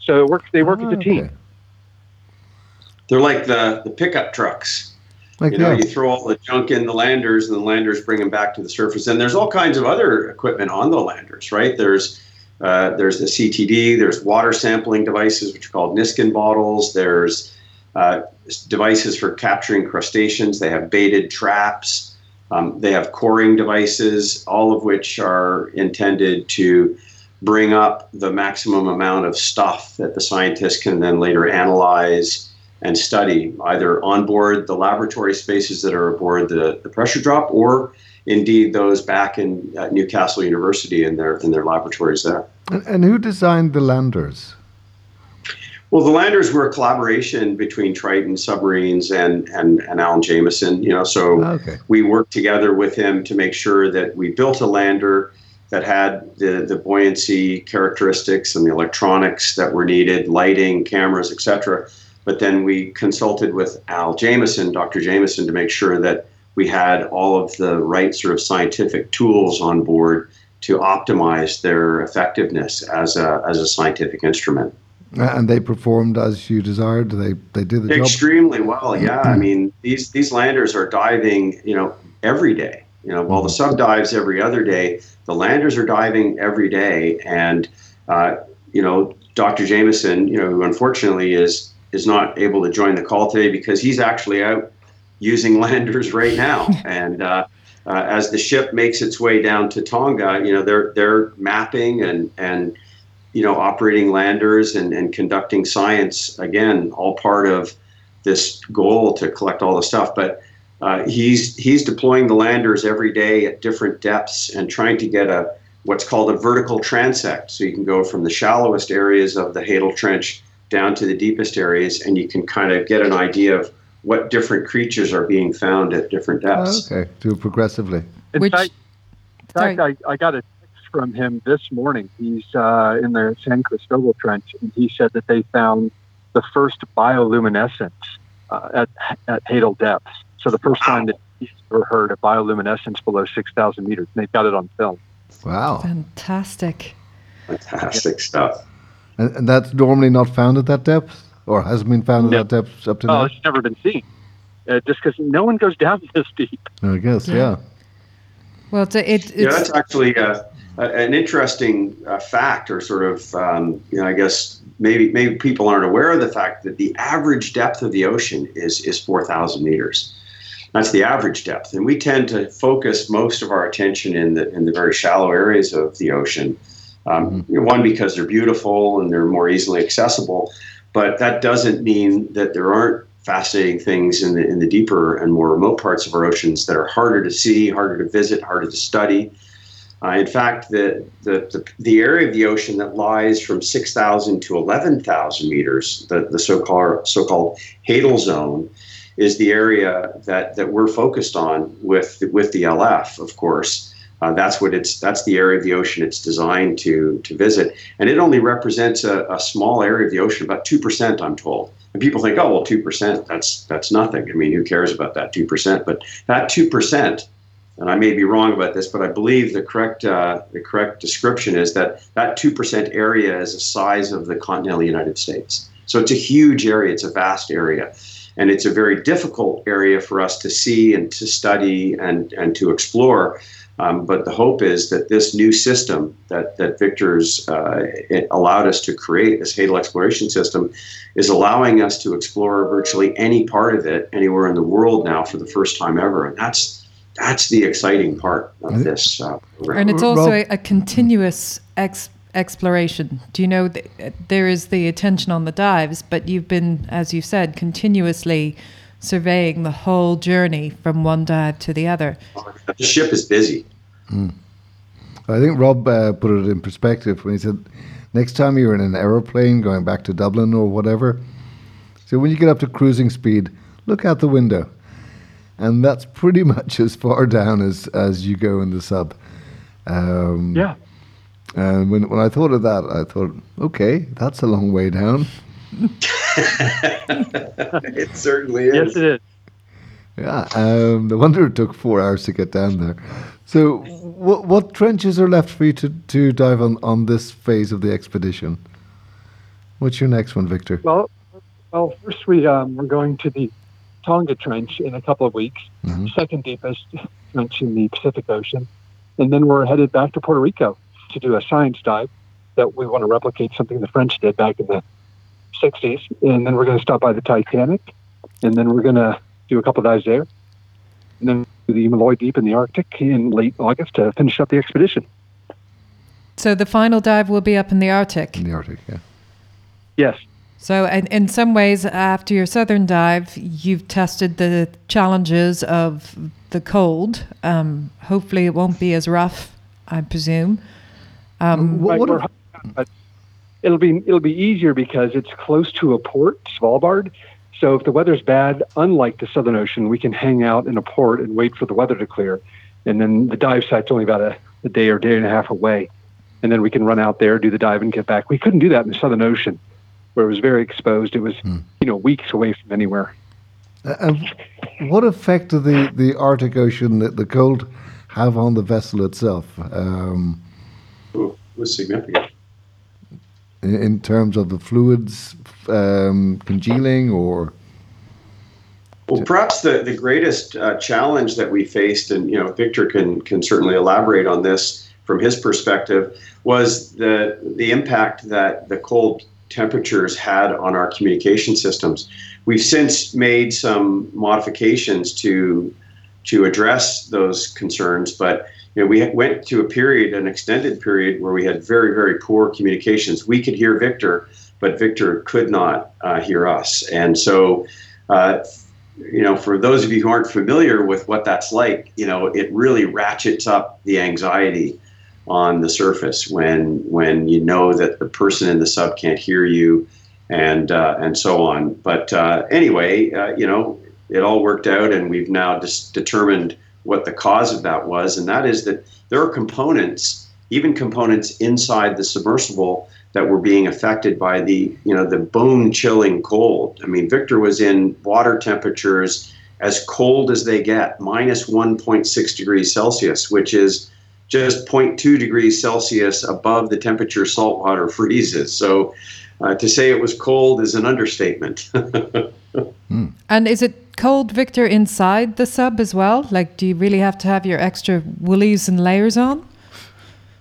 [SPEAKER 2] So, it works, they work as a
[SPEAKER 1] Ah,
[SPEAKER 2] team.
[SPEAKER 1] okay.
[SPEAKER 3] They're like the, the pickup trucks.
[SPEAKER 1] Like
[SPEAKER 3] You know,
[SPEAKER 1] yeah.
[SPEAKER 3] you throw all the junk in the landers, and the landers bring them back to the surface. And there's all kinds of other equipment on the landers, right? There's uh, there's the CTD. There's water sampling devices, which are called Niskin bottles. There's uh, devices for capturing crustaceans. They have baited traps. Um, they have coring devices, all of which are intended to bring up the maximum amount of stuff that the scientists can then later analyze and study, either on board the laboratory spaces that are aboard the, the pressure drop, or indeed those back in uh, Newcastle University in their in their laboratories there.
[SPEAKER 1] And, and who designed the landers?
[SPEAKER 3] Well, the landers were a collaboration between Triton Submarines and, and, and Alan Jamieson. You know, so
[SPEAKER 1] Okay.
[SPEAKER 3] we worked together with him to make sure that we built a lander that had the, the buoyancy characteristics and the electronics that were needed, lighting, cameras, etc. But then we consulted with Al Jamieson, Dr. Jamieson, to make sure that we had all of the right sort of scientific tools on board to optimize their effectiveness as a, as a scientific instrument.
[SPEAKER 1] And they performed as you desired. They they did the
[SPEAKER 3] extremely job. well. Yeah, I mean these these landers are diving, you know, every day. You know, while the sub dives every other day, the landers are diving every day. And uh, you know, Dr. Jamieson, you know, who unfortunately is is not able to join the call today because he's actually out using landers right now. and uh, uh, as the ship makes its way down to Tonga, you know, they're they're mapping and and you know operating landers and, and conducting science again, all part of this goal to collect all the stuff. But uh, he's he's deploying the landers every day at different depths and trying to get a what's called a vertical transect. So you can go from the shallowest areas of the Hadal Trench down to the deepest areas, and you can kind of get an idea of what different creatures are being found at different depths.
[SPEAKER 1] Oh, okay, do progressively.
[SPEAKER 2] In Which, fact, in fact I, I got a text from him this morning. He's uh, in the San Cristobal Trench, and he said that they found the first bioluminescence uh, at, at Hadal depths. So the first wow. time that he's ever heard of bioluminescence below 6,000 meters. And they've got it on film.
[SPEAKER 1] Wow.
[SPEAKER 4] Fantastic.
[SPEAKER 3] Fantastic stuff.
[SPEAKER 1] And, and that's normally not found at that depth? Or hasn't been found no. at that depth up to
[SPEAKER 2] now?
[SPEAKER 1] Oh,
[SPEAKER 2] it's never been seen. Uh, just because no one goes down this deep.
[SPEAKER 1] I guess, yeah. yeah.
[SPEAKER 4] Well, it's, it, it's
[SPEAKER 3] yeah, that's actually uh, an interesting uh, fact, or sort of, um, you know, I guess maybe maybe people aren't aware of the fact that the average depth of the ocean is is four thousand meters. That's the average depth, and we tend to focus most of our attention in the in the very shallow areas of the ocean. Um, mm-hmm. One because they're beautiful and they're more easily accessible, but that doesn't mean that there aren't fascinating things in the in the deeper and more remote parts of our oceans that are harder to see, harder to visit, harder to study. Uh, in fact, the, the, the, the, area of the ocean that lies from 6,000 to 11,000 meters, the, the so-called, so-called Hadal zone, is the area that, that we're focused on with, with the LF, of course. Uh, that's what it's. That's the area of the ocean it's designed to to visit, and it only represents a, a small area of the ocean, about two percent, I'm told. And people think, oh well, two percent, that's that's nothing. I mean, who cares about that two percent? But that two percent, and I may be wrong about this, but I believe the correct uh, the correct description is that that two percent area is the size of the continental United States. So it's a huge area. It's a vast area and it's a very difficult area for us to see and to study and, and to explore um, but the hope is that this new system that, that Victor's uh, allowed us to create, this Hadal exploration system, is allowing us to explore virtually any part of it anywhere in the world now for the first time ever. And that's that's the exciting part of this. Uh,
[SPEAKER 4] and it's also a, a continuous ex- exploration. Do you know th- there is the attention on the dives, but you've been, as you said, continuously surveying the whole journey from one dive to the other.
[SPEAKER 3] The ship is busy.
[SPEAKER 1] Mm. I think Rob uh, put it in perspective when he said, next time you're in an aeroplane going back to Dublin or whatever, so when you get up to cruising speed, look out the window. And that's pretty much as far down as, as you go in the sub.
[SPEAKER 2] Um, yeah.
[SPEAKER 1] And when, when I thought of that, I thought, okay, that's a long way down.
[SPEAKER 3] it certainly is.
[SPEAKER 2] Yes, it is.
[SPEAKER 1] Yeah, um, no wonder it took four hours to get down there. So, what, what trenches are left for you to, to dive on, on this phase of the expedition? What's your next one, Victor?
[SPEAKER 2] Well, well, first we um, we're going to the Tonga Trench in a couple of weeks, mm-hmm. second deepest trench in the Pacific Ocean, and then we're headed back to Puerto Rico to do a science dive that we want to replicate something the French did back in the 60s, and then we're going to stop by the Titanic, and then we're going to do a couple dives there, and then the Molloy Deep in the Arctic in late August to finish up the expedition.
[SPEAKER 4] So the final dive will be up in the Arctic.
[SPEAKER 1] In the Arctic, yeah.
[SPEAKER 2] Yes.
[SPEAKER 4] So, in, in some ways, after your southern dive, you've tested the challenges of the cold. Um, hopefully, it won't be as rough. I presume. Um,
[SPEAKER 2] what, what it'll be it'll be easier because it's close to a port, Svalbard. So if the weather's bad, unlike the Southern Ocean, we can hang out in a port and wait for the weather to clear, and then the dive site's only about a, a day or day and a half away, and then we can run out there, do the dive, and get back. We couldn't do that in the Southern Ocean, where it was very exposed. It was hmm. you know weeks away from anywhere.
[SPEAKER 1] Uh, what effect did the, the Arctic Ocean, the, the cold, have on the vessel itself um,
[SPEAKER 3] Ooh, it was significant.
[SPEAKER 1] In, terms of the fluids um, congealing or?
[SPEAKER 3] Well, perhaps the, the greatest uh, challenge that we faced, and you know, Victor can can certainly elaborate on this from his perspective, was the the impact that the cold temperatures had on our communication systems. We've since made some modifications to to address those concerns, but you know, we went to a period, an extended period, where we had very, very poor communications. We could hear Victor, but Victor could not uh, hear us, and so. Uh, you know, for those of you who aren't familiar with what that's like, you know, it really ratchets up the anxiety on the surface when when you know that the person in the sub can't hear you, and uh, and so on. But uh, anyway, uh, you know, it all worked out, and we've now just determined what the cause of that was, and that is that there are components, even components inside the submersible that were being affected by the you know the bone chilling cold. I mean, Victor was in water temperatures as cold as they get, minus 1.6 degrees Celsius, which is just 0.2 degrees Celsius above the temperature saltwater freezes. So uh, to say it was cold is an understatement.
[SPEAKER 4] And is it cold, Victor, inside the sub as well? Like, do you really have to have your extra woolies and layers on?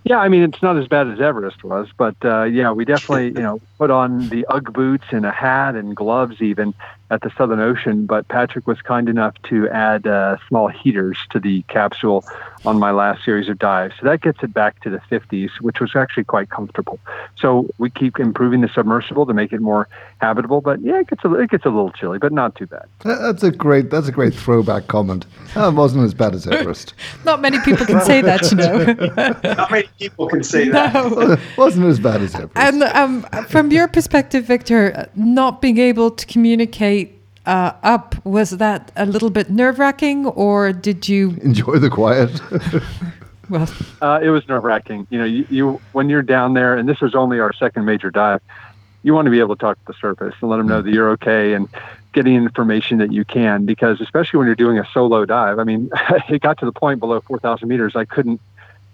[SPEAKER 2] Yeah, I mean it's not as bad as Everest was, but uh, yeah, we definitely you know put on the UGG boots and a hat and gloves even at the Southern Ocean. But Patrick was kind enough to add uh, small heaters to the capsule on my last series of dives, so that gets it back to the 50s, which was actually quite comfortable. So we keep improving the submersible to make it more habitable, but yeah, it gets a, it gets a little chilly, but not too bad.
[SPEAKER 1] That's a great. That's a great throwback comment. That wasn't as bad as Everest.
[SPEAKER 4] Not many people can say that, you know.
[SPEAKER 3] Not many people can say that.
[SPEAKER 4] No.
[SPEAKER 1] wasn't as bad as Everest.
[SPEAKER 4] And um, from your perspective, Victor, not being able to communicate uh, up, was that a little bit nerve wracking, or did you?
[SPEAKER 1] Enjoy the quiet.
[SPEAKER 4] Well,
[SPEAKER 2] Uh, it was nerve wracking. You know, you, you when you're down there, and this was only our second major dive, you want to be able to talk to the surface and let them know that you're okay and getting information that you can. Because especially when you're doing a solo dive, I mean, it got to the point below 4,000 meters, I couldn't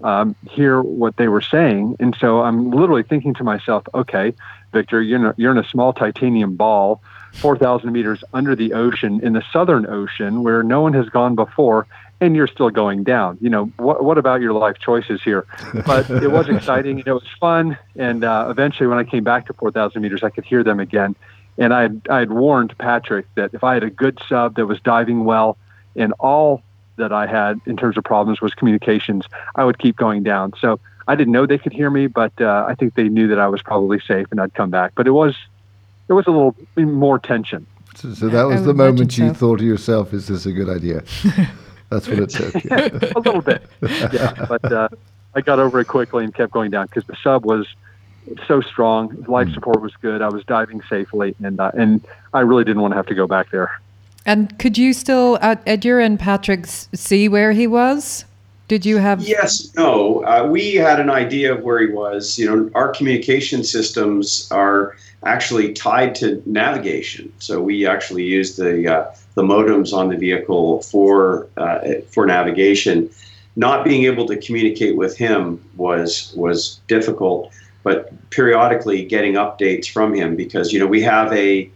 [SPEAKER 2] um, hear what they were saying, and so I'm literally thinking to myself, okay, Victor, you're in a, you're in a small titanium ball. 4,000 meters under the ocean in the Southern Ocean where no one has gone before, and you're still going down. You know, what, what about your life choices here? But it was exciting. And it was fun. And uh, eventually, when I came back to 4,000 meters, I could hear them again. And I had, I had warned Patrick that if I had a good sub that was diving well and all that I had in terms of problems was communications, I would keep going down. So I didn't know they could hear me, but uh, I think they knew that I was probably safe and I'd come back. But it was there was a little more tension.
[SPEAKER 1] so, so that was
[SPEAKER 4] I
[SPEAKER 1] the moment you
[SPEAKER 4] so.
[SPEAKER 1] thought to yourself, "Is this a good idea?" That's what it took.
[SPEAKER 2] a little bit, yeah. But uh, I got over it quickly and kept going down because the sub was so strong. Life support was good. I was diving safely, and uh, and I really didn't want to have to go back there.
[SPEAKER 4] and could you still, at, at your end, Patrick, see where he was? Did you have?
[SPEAKER 3] Yes, no. Uh, we had an idea of where he was. You know, our communication systems are actually tied to navigation. So we actually use the uh, the modems on the vehicle for uh, for navigation. Not being able to communicate with him was was difficult, but periodically getting updates from him because you know we have a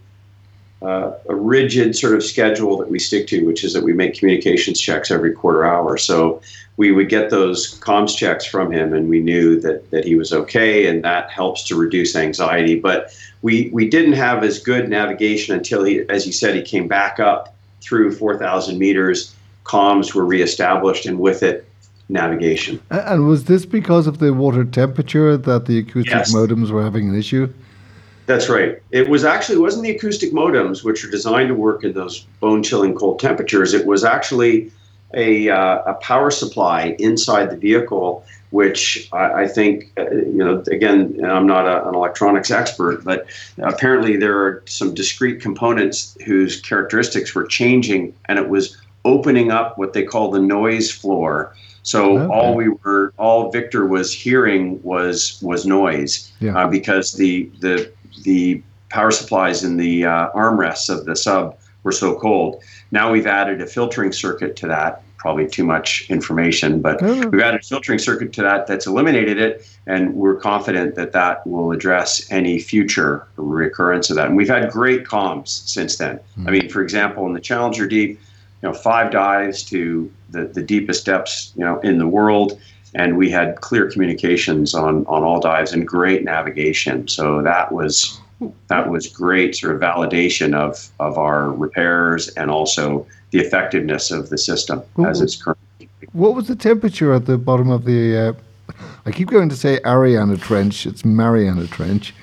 [SPEAKER 3] uh, a rigid sort of schedule that we stick to, which is that we make communications checks every quarter hour. So we would get those comms checks from him, and we knew that that he was okay, and that helps to reduce anxiety. But we we didn't have as good navigation until he, as you said, he came back up through 4,000 meters. Comms were reestablished, and with it, navigation.
[SPEAKER 1] And was this because of the water temperature that the acoustic
[SPEAKER 3] Yes.
[SPEAKER 1] modems were having an issue?
[SPEAKER 3] That's right. It was actually it wasn't the acoustic modems, which are designed to work in those bone chilling cold temperatures. It was actually a, uh, a power supply inside the vehicle, which I, I think uh, you know. Again, I'm not a, an electronics expert, but apparently there are some discrete components whose characteristics were changing, and it was opening up what they call the noise floor. So
[SPEAKER 1] Okay.
[SPEAKER 3] all we were, all Victor was hearing was was noise
[SPEAKER 1] Yeah.
[SPEAKER 3] uh, because the the the power supplies in the uh, armrests of the sub were so cold. Now we've added a filtering circuit to that. Probably too much information, but
[SPEAKER 1] Oh.
[SPEAKER 3] we've added a filtering circuit to that that's eliminated it, and we're confident that that will address any future recurrence of that. And we've had great comms since then. Hmm. I mean, for example, in the Challenger Deep, you know, five dives to the, the deepest depths, you know, in the world, and we had clear communications on on all dives and great navigation. So that was that was great sort of validation of of our repairs and also the effectiveness of the system as it's currently.
[SPEAKER 1] What was the temperature at the bottom of the? Uh, I keep going to say Ariana Trench. It's Mariana Trench.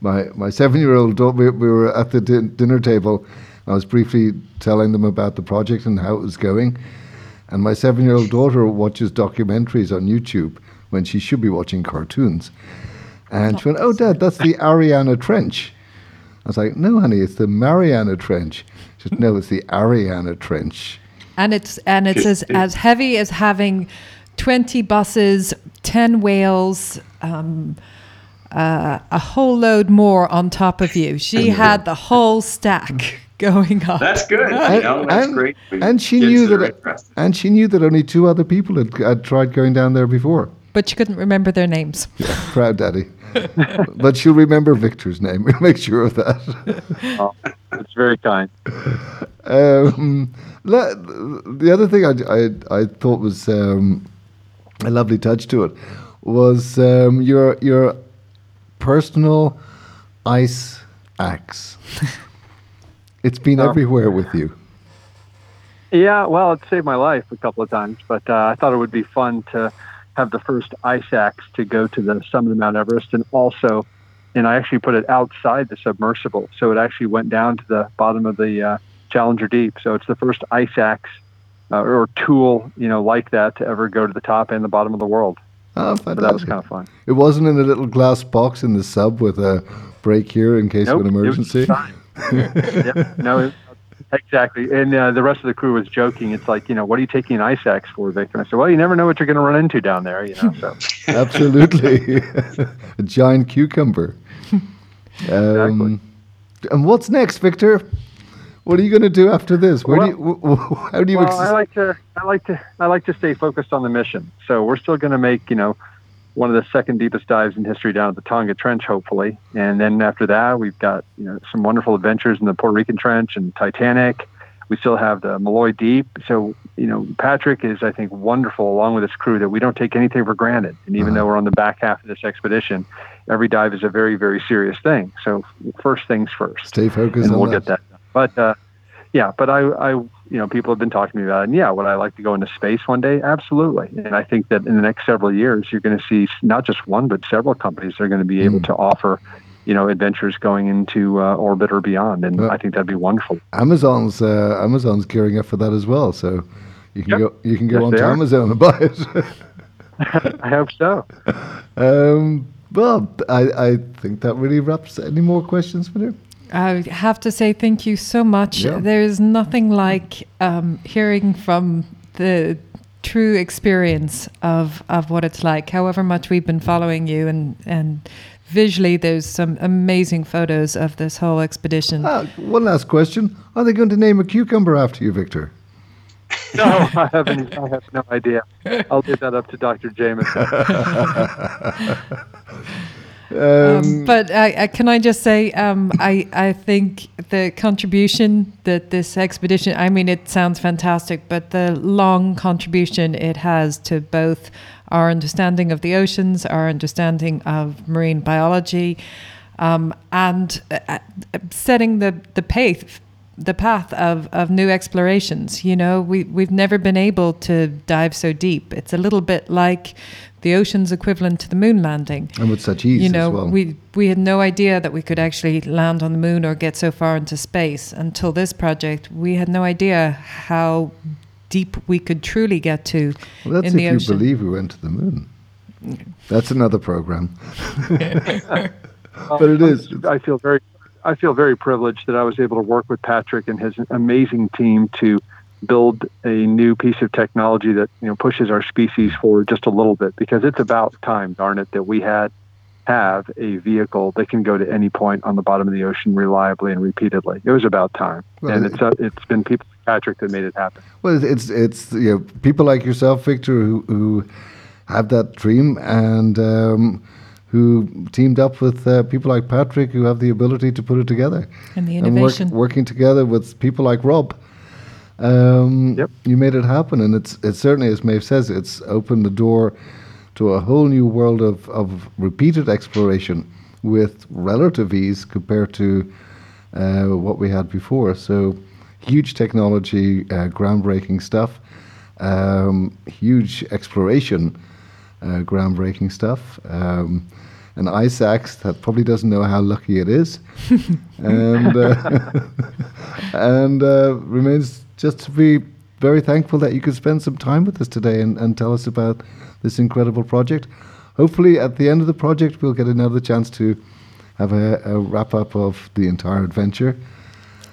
[SPEAKER 1] My my seven year old daughter. We, we were at the din- dinner table. I was briefly telling them about the project and how it was going. And my seven year old daughter watches documentaries on YouTube when she should be watching cartoons. And she went, "Oh, Dad, that's the Ariana Trench." I was like, "No, honey, it's the Mariana Trench." She said, "No, it's the Ariana Trench."
[SPEAKER 4] and it's and it's as, as heavy as having 20 buses 10 whales um, uh, a whole load more on top of you she had the whole stack going on
[SPEAKER 3] That's good.
[SPEAKER 1] And-
[SPEAKER 3] you know, that's
[SPEAKER 1] and-
[SPEAKER 3] great.
[SPEAKER 1] and she knew that-
[SPEAKER 3] interested.
[SPEAKER 1] And she knew that only two other people had, had tried going down there before.
[SPEAKER 4] but she couldn't remember their names
[SPEAKER 1] Proud daddy. but she'll remember Victor's name. We'll make sure of that.
[SPEAKER 2] Oh, it's very kind.
[SPEAKER 1] Um, the other thing I, I, I thought was um, a lovely touch to it was um, your your personal ice axe. it's been
[SPEAKER 2] Oh.
[SPEAKER 1] everywhere with you.
[SPEAKER 2] Yeah, well, it saved my life a couple of times, but uh, I thought it would be fun to have the first ice axe to go to the summit of Mount Everest, and also, and I actually put it outside the submersible, so it actually went down to the bottom of the uh, Challenger Deep. So it's the first ice axe uh, or tool, you know, like that to ever go to the top and the bottom of the world.
[SPEAKER 1] Oh,
[SPEAKER 2] So that was kind of fun.
[SPEAKER 1] It wasn't in a little glass box in the sub with a break here in case
[SPEAKER 2] Nope,
[SPEAKER 1] of an
[SPEAKER 2] it was
[SPEAKER 1] emergency.
[SPEAKER 2] yep, no, it- exactly. And uh, the rest of the crew was joking. It's like, you know, what are you taking an ice axe for, Vic? And I said, well, you never know what you're going to run into down there, you know. So
[SPEAKER 1] Absolutely. a giant cucumber. Um, and what's next, Victor? What are you going to do after this? Where do you, how do you
[SPEAKER 2] well, I like to, I like to, I like to stay focused on the mission. So we're still going to make, you know, one of the second deepest dives in history down at the Tonga Trench, hopefully. And then after that, we've got, you know, some wonderful adventures in the Puerto Rican Trench and Titanic. We still have the Molloy Deep. So, you know, Patrick is, I think, wonderful along with his crew that we don't take anything for granted. And even
[SPEAKER 1] Uh-huh.
[SPEAKER 2] though we're on the back half of this expedition, every dive is a very, very serious thing. So first things first
[SPEAKER 1] stay focused
[SPEAKER 2] and we'll
[SPEAKER 1] that?
[SPEAKER 2] get that. done. But uh, yeah, but I, I, you know, people have been talking to me about it. And yeah, would I like to go into space one day? Absolutely. And I think that in the next several years, you're going to see not just one, but several companies that are going to be able
[SPEAKER 1] Mm.
[SPEAKER 2] to offer, you know, adventures going into uh, orbit or beyond. And
[SPEAKER 1] Yeah.
[SPEAKER 2] I think that'd be wonderful.
[SPEAKER 1] Amazon's uh, Amazon's gearing up for that as well. So you can
[SPEAKER 2] Yep.
[SPEAKER 1] go you can go
[SPEAKER 2] Yes,
[SPEAKER 1] on to
[SPEAKER 2] are.
[SPEAKER 1] Amazon and buy it.
[SPEAKER 2] I hope so.
[SPEAKER 1] um, well, I, I think that really wraps. Any more questions, Peter?
[SPEAKER 4] I have to say thank you so much.
[SPEAKER 1] Yeah.
[SPEAKER 4] There's nothing like um, hearing from the true experience of, of what it's like. However much we've been following you, and and visually, there's some amazing photos of this whole expedition.
[SPEAKER 1] Ah, one last question: Are they going to name a cucumber after you, Victor?
[SPEAKER 2] No, I haven't. I have no idea. I'll leave that up to Dr. Jamieson.
[SPEAKER 4] Um, but I, I, can I just say, um, I, I think the contribution that this expedition, I mean, it sounds fantastic, but the long contribution it has to both our understanding of the oceans, our understanding of marine biology, um, and uh, uh, setting the, the path the path of, of new explorations. You know, we, we've never been able to dive so deep. It's a little bit like the ocean's equivalent to the moon landing.
[SPEAKER 1] And with such ease
[SPEAKER 4] You know,
[SPEAKER 1] as well.
[SPEAKER 4] we, we had no idea that we could actually land on the moon or get so far into space until this project. We had no idea how deep we could truly get to
[SPEAKER 1] well, that's
[SPEAKER 4] in
[SPEAKER 1] if
[SPEAKER 4] the
[SPEAKER 1] you
[SPEAKER 4] ocean.
[SPEAKER 1] believe we went to the moon. That's another program. but. It's- um,
[SPEAKER 2] I feel very, I feel very privileged that I was able to work with Patrick and his amazing team to build a new piece of technology that you know pushes our species forward just a little bit because it's about time, darn it, that we had have a vehicle that can go to any point on the bottom of the ocean reliably and repeatedly. It was about time,
[SPEAKER 1] Well,
[SPEAKER 2] and
[SPEAKER 1] it-
[SPEAKER 2] it's uh, it's been people like Patrick that made it happen.
[SPEAKER 1] Well, it's it's, it's you know, people like yourself, Victor, who, who have that dream and um, who teamed up with uh, people like Patrick, who have the ability to put it together.
[SPEAKER 4] And the
[SPEAKER 1] work-
[SPEAKER 4] innovation.
[SPEAKER 1] working together with people like Rob. Um,
[SPEAKER 2] Yep.
[SPEAKER 1] You made it happen, and it's it's certainly, as Maeve says, it's opened the door to a whole new world of, of repeated exploration with relative ease compared to uh, what we had before. So, huge technology, uh, groundbreaking stuff, um, huge exploration, uh, groundbreaking stuff. Um, an ice axe that probably doesn't know how lucky it is, and uh, and uh, remains just to be very thankful that you could spend some time with us today and, and tell us about this incredible project. Hopefully, at the end of the project, we'll get another chance to have a, a wrap up of the entire adventure.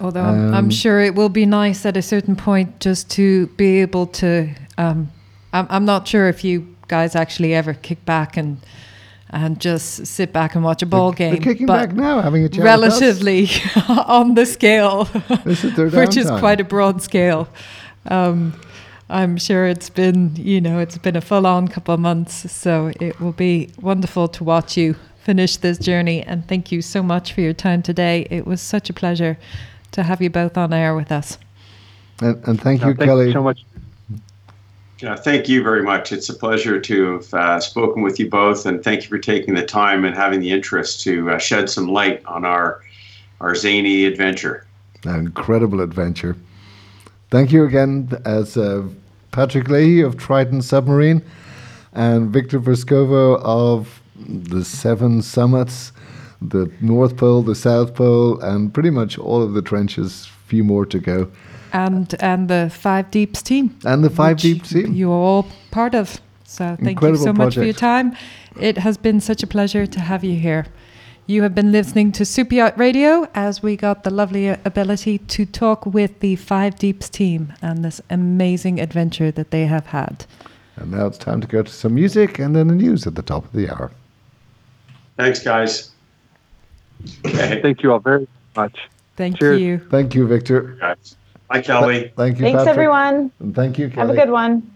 [SPEAKER 4] Although I'm, I'm
[SPEAKER 1] Um,
[SPEAKER 4] sure it will be nice at a certain point just to be able to. Um, I'm, I'm not sure if you guys actually ever kick back and and just sit back and watch a ball
[SPEAKER 1] They're
[SPEAKER 4] game.
[SPEAKER 1] kicking
[SPEAKER 4] but
[SPEAKER 1] back now, having a chat with us.
[SPEAKER 4] relatively on the scale,
[SPEAKER 1] This is their
[SPEAKER 4] which is quite a broad scale. Um, I'm sure it's been, you know, it's been a full-on couple of months, so it will be wonderful to watch you finish this journey. And thank you so much for your time today. It was such a pleasure to have you both on air with us.
[SPEAKER 1] And, and thank
[SPEAKER 2] Uh,
[SPEAKER 1] you,
[SPEAKER 2] thank
[SPEAKER 1] Kelly.
[SPEAKER 2] you so much.
[SPEAKER 3] Yeah, thank you very much. It's a pleasure to have uh, spoken with you both, and thank you for taking the time and having the interest to uh, shed some light on our our zany adventure.
[SPEAKER 1] An incredible adventure. Thank you again, as uh, Patrick Lahey of Triton Submarine and Victor Vescovo of the Seven Summits, the North Pole, the South Pole, and pretty much all of the trenches. Few more to go,
[SPEAKER 4] And and the Five Deeps team.
[SPEAKER 1] and the Five
[SPEAKER 4] which
[SPEAKER 1] Deep team.
[SPEAKER 4] You are all part of. So thank
[SPEAKER 1] Incredible
[SPEAKER 4] you so much for your time. It has been such a pleasure to have you here. You have been listening to Super Yacht Radio as we got the lovely ability to talk with the Five Deeps team and this amazing adventure that they have had.
[SPEAKER 1] And now it's time to go to some music and then the news at the top of the hour.
[SPEAKER 3] Thanks, guys. Okay,
[SPEAKER 2] Thank you all very much.
[SPEAKER 4] Thank
[SPEAKER 2] Cheers.
[SPEAKER 4] you.
[SPEAKER 1] Thank you, Victor.
[SPEAKER 3] guys. Bye, Kelly.
[SPEAKER 1] Thank you,
[SPEAKER 5] Thanks,
[SPEAKER 1] Patrick.
[SPEAKER 5] everyone.
[SPEAKER 1] And thank you, Kelly.
[SPEAKER 5] Have a good one.